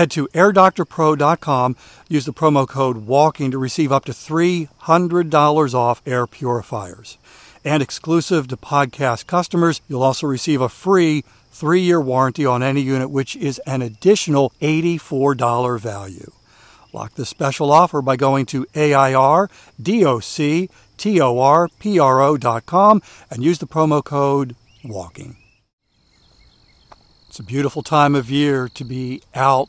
Head to airdoctorpro.com, use the promo code WALKING to receive up to $300 off air purifiers. And exclusive to podcast customers, you'll also receive a free three year warranty on any unit, which is an additional $84 value. Lock this special offer by going to AIRDOCTORPRO.com and use the promo code WALKING. It's a beautiful time of year to be out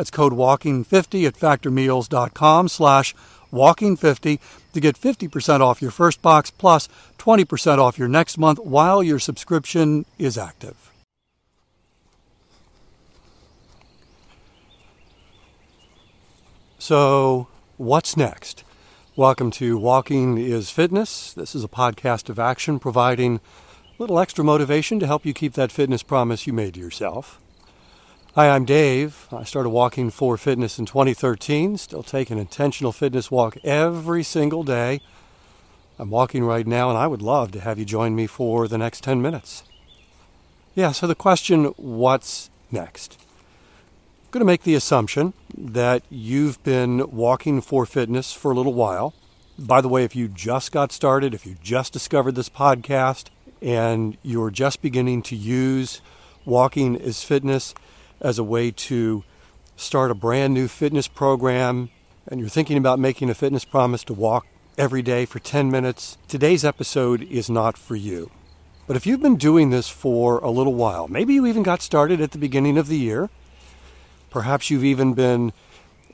That's code WALKING50 at factormeals.com slash WALKING50 to get 50% off your first box plus 20% off your next month while your subscription is active. So, what's next? Welcome to Walking is Fitness. This is a podcast of action providing a little extra motivation to help you keep that fitness promise you made to yourself. Hi, I'm Dave. I started walking for fitness in 2013. Still take an intentional fitness walk every single day. I'm walking right now, and I would love to have you join me for the next 10 minutes. Yeah, so the question what's next? I'm going to make the assumption that you've been walking for fitness for a little while. By the way, if you just got started, if you just discovered this podcast, and you're just beginning to use walking as fitness, as a way to start a brand new fitness program and you're thinking about making a fitness promise to walk every day for 10 minutes, today's episode is not for you. But if you've been doing this for a little while, maybe you even got started at the beginning of the year, perhaps you've even been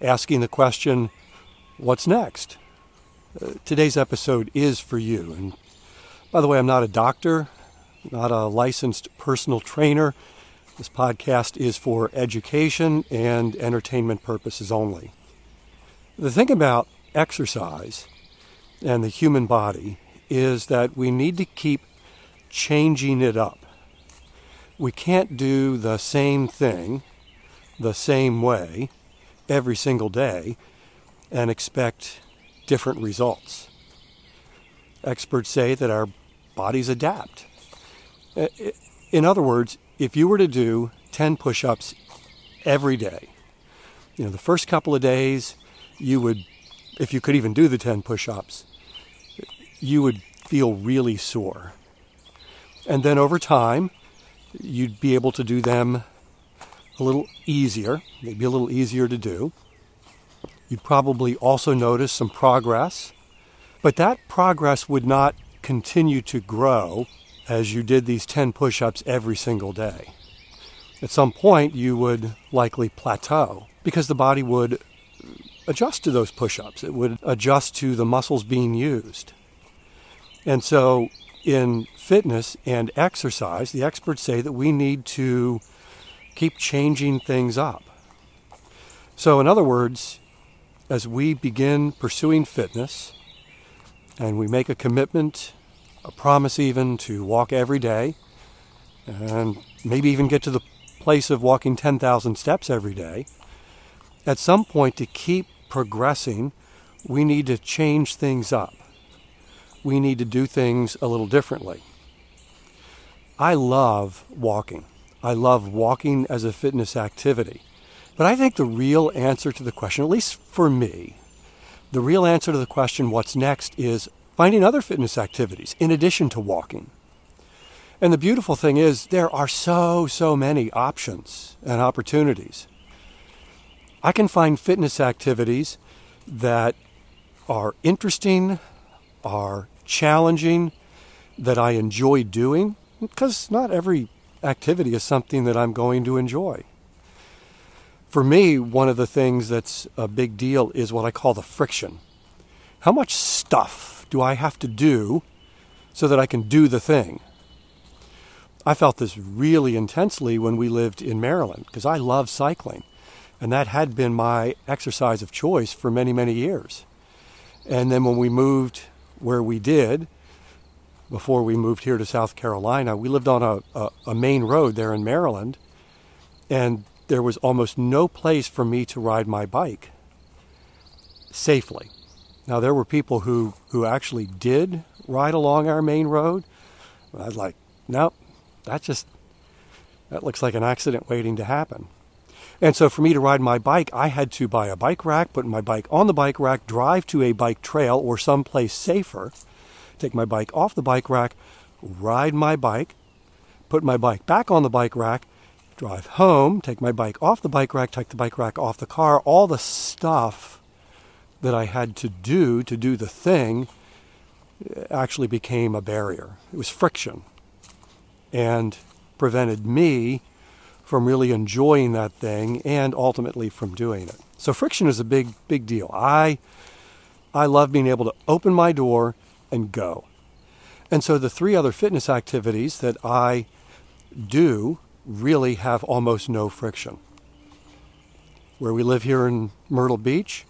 asking the question, what's next? Uh, today's episode is for you. And by the way, I'm not a doctor, not a licensed personal trainer. This podcast is for education and entertainment purposes only. The thing about exercise and the human body is that we need to keep changing it up. We can't do the same thing the same way every single day and expect different results. Experts say that our bodies adapt. In other words, if you were to do 10 push ups every day, you know, the first couple of days, you would, if you could even do the 10 push ups, you would feel really sore. And then over time, you'd be able to do them a little easier, maybe a little easier to do. You'd probably also notice some progress, but that progress would not continue to grow as you did these 10 push ups every single day. At some point, you would likely plateau because the body would adjust to those push ups, it would adjust to the muscles being used. And so in fitness and exercise, the experts say that we need to keep changing things up. So, in other words, as we begin pursuing fitness and we make a commitment, a promise even to walk every day, and maybe even get to the place of walking 10,000 steps every day, at some point to keep progressing, we need to change things up. We need to do things a little differently. I love walking. I love walking as a fitness activity. But I think the real answer to the question, at least for me, the real answer to the question, what's next, is finding other fitness activities in addition to walking. And the beautiful thing is, there are so, so many options and opportunities. I can find fitness activities that are interesting, are challenging, that I enjoy doing, because not every activity is something that I'm going to enjoy. For me, one of the things that's a big deal is what I call the friction. How much stuff do I have to do so that I can do the thing? I felt this really intensely when we lived in Maryland because I love cycling. And that had been my exercise of choice for many, many years. And then when we moved where we did, before we moved here to South Carolina, we lived on a, a, a main road there in Maryland. And there was almost no place for me to ride my bike safely. Now, there were people who, who actually did ride along our main road. I was like, nope, that just that looks like an accident waiting to happen. And so for me to ride my bike, I had to buy a bike rack, put my bike on the bike rack, drive to a bike trail or someplace safer, take my bike off the bike rack, ride my bike, put my bike back on the bike rack, drive home, take my bike off the bike rack, take the bike rack off the car, all the stuff that I had to do to do the thing actually became a barrier. It was friction and prevented me from really enjoying that thing and ultimately from doing it. So friction is a big, big deal. I, I love being able to open my door and go. And so the three other fitness activities that I do really have almost no friction. Where we live here in Myrtle Beach,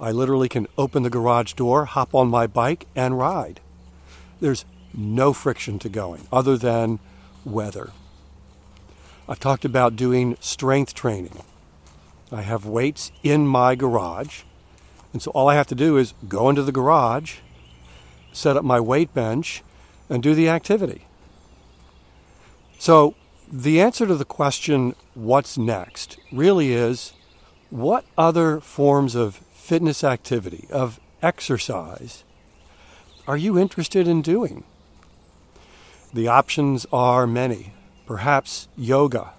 I literally can open the garage door, hop on my bike, and ride. There's no friction to going other than weather. I've talked about doing strength training. I have weights in my garage, and so all I have to do is go into the garage, set up my weight bench, and do the activity. So, the answer to the question, what's next, really is what other forms of fitness activity, of exercise, are you interested in doing? The options are many. Perhaps yoga,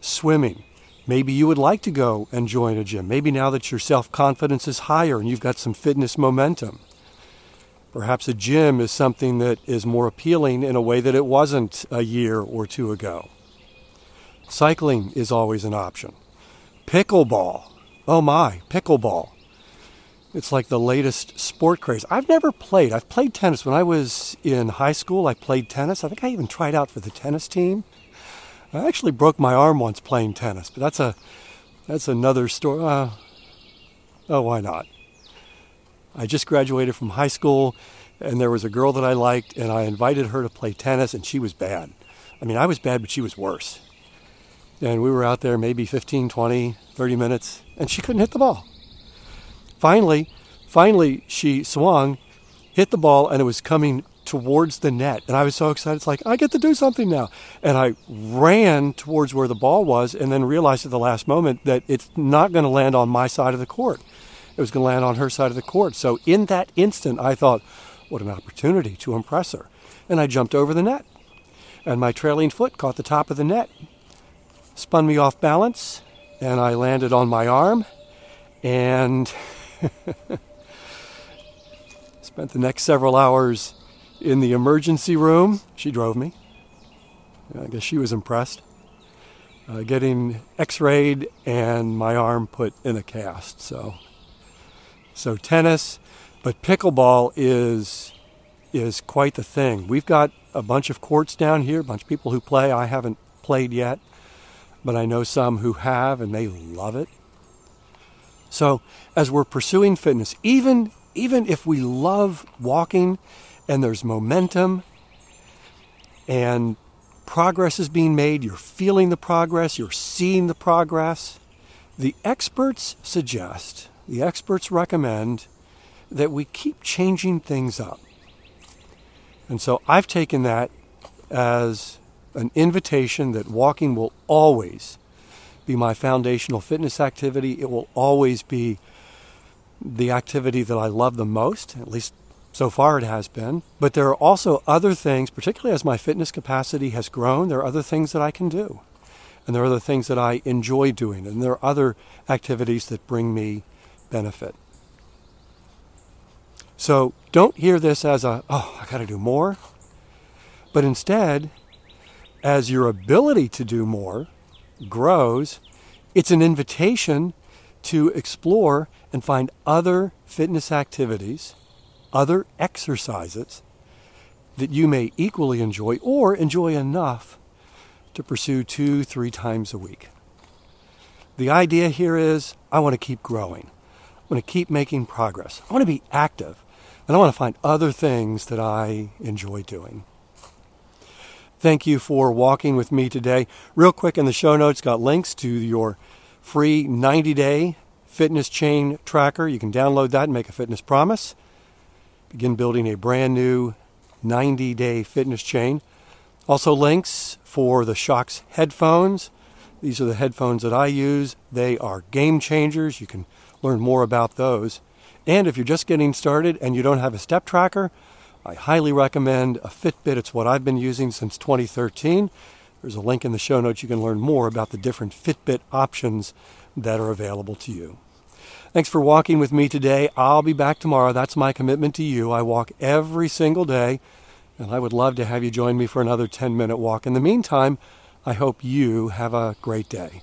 swimming. Maybe you would like to go and join a gym. Maybe now that your self confidence is higher and you've got some fitness momentum. Perhaps a gym is something that is more appealing in a way that it wasn't a year or two ago. Cycling is always an option. Pickleball. Oh my, pickleball. It's like the latest sport craze. I've never played. I've played tennis. When I was in high school, I played tennis. I think I even tried out for the tennis team. I actually broke my arm once playing tennis, but that's a that's another story. Uh, oh, why not? I just graduated from high school, and there was a girl that I liked, and I invited her to play tennis, and she was bad. I mean, I was bad, but she was worse. And we were out there maybe 15, 20, 30 minutes, and she couldn't hit the ball. Finally, finally, she swung, hit the ball, and it was coming towards the net. And I was so excited. It's like, I get to do something now. And I ran towards where the ball was and then realized at the last moment that it's not going to land on my side of the court. It was going to land on her side of the court. So in that instant, I thought, what an opportunity to impress her. And I jumped over the net. And my trailing foot caught the top of the net, spun me off balance, and I landed on my arm. And Spent the next several hours in the emergency room. She drove me. I guess she was impressed. Uh, getting x-rayed and my arm put in a cast. So, so tennis, but pickleball is is quite the thing. We've got a bunch of courts down here, a bunch of people who play. I haven't played yet, but I know some who have and they love it. So, as we're pursuing fitness, even even if we love walking and there's momentum and progress is being made, you're feeling the progress, you're seeing the progress, the experts suggest, the experts recommend that we keep changing things up. And so I've taken that as an invitation that walking will always be my foundational fitness activity. It will always be the activity that I love the most, at least so far it has been. But there are also other things, particularly as my fitness capacity has grown, there are other things that I can do. And there are other things that I enjoy doing. And there are other activities that bring me benefit. So don't hear this as a, oh, I got to do more. But instead, as your ability to do more grows, it's an invitation to explore and find other fitness activities, other exercises that you may equally enjoy or enjoy enough to pursue two, three times a week. The idea here is I want to keep growing. I want to keep making progress. I want to be active. And I want to find other things that I enjoy doing. Thank you for walking with me today. Real quick in the show notes, got links to your free 90 day fitness chain tracker. You can download that and make a fitness promise. Begin building a brand new 90 day fitness chain. Also, links for the Shokz headphones. These are the headphones that I use. They are game changers. You can learn more about those. And if you're just getting started and you don't have a step tracker, I highly recommend a Fitbit. It's what I've been using since 2013. There's a link in the show notes. You can learn more about the different Fitbit options that are available to you. Thanks for walking with me today. I'll be back tomorrow. That's my commitment to you. I walk every single day, and I would love to have you join me for another 10 minute walk. In the meantime, I hope you have a great day.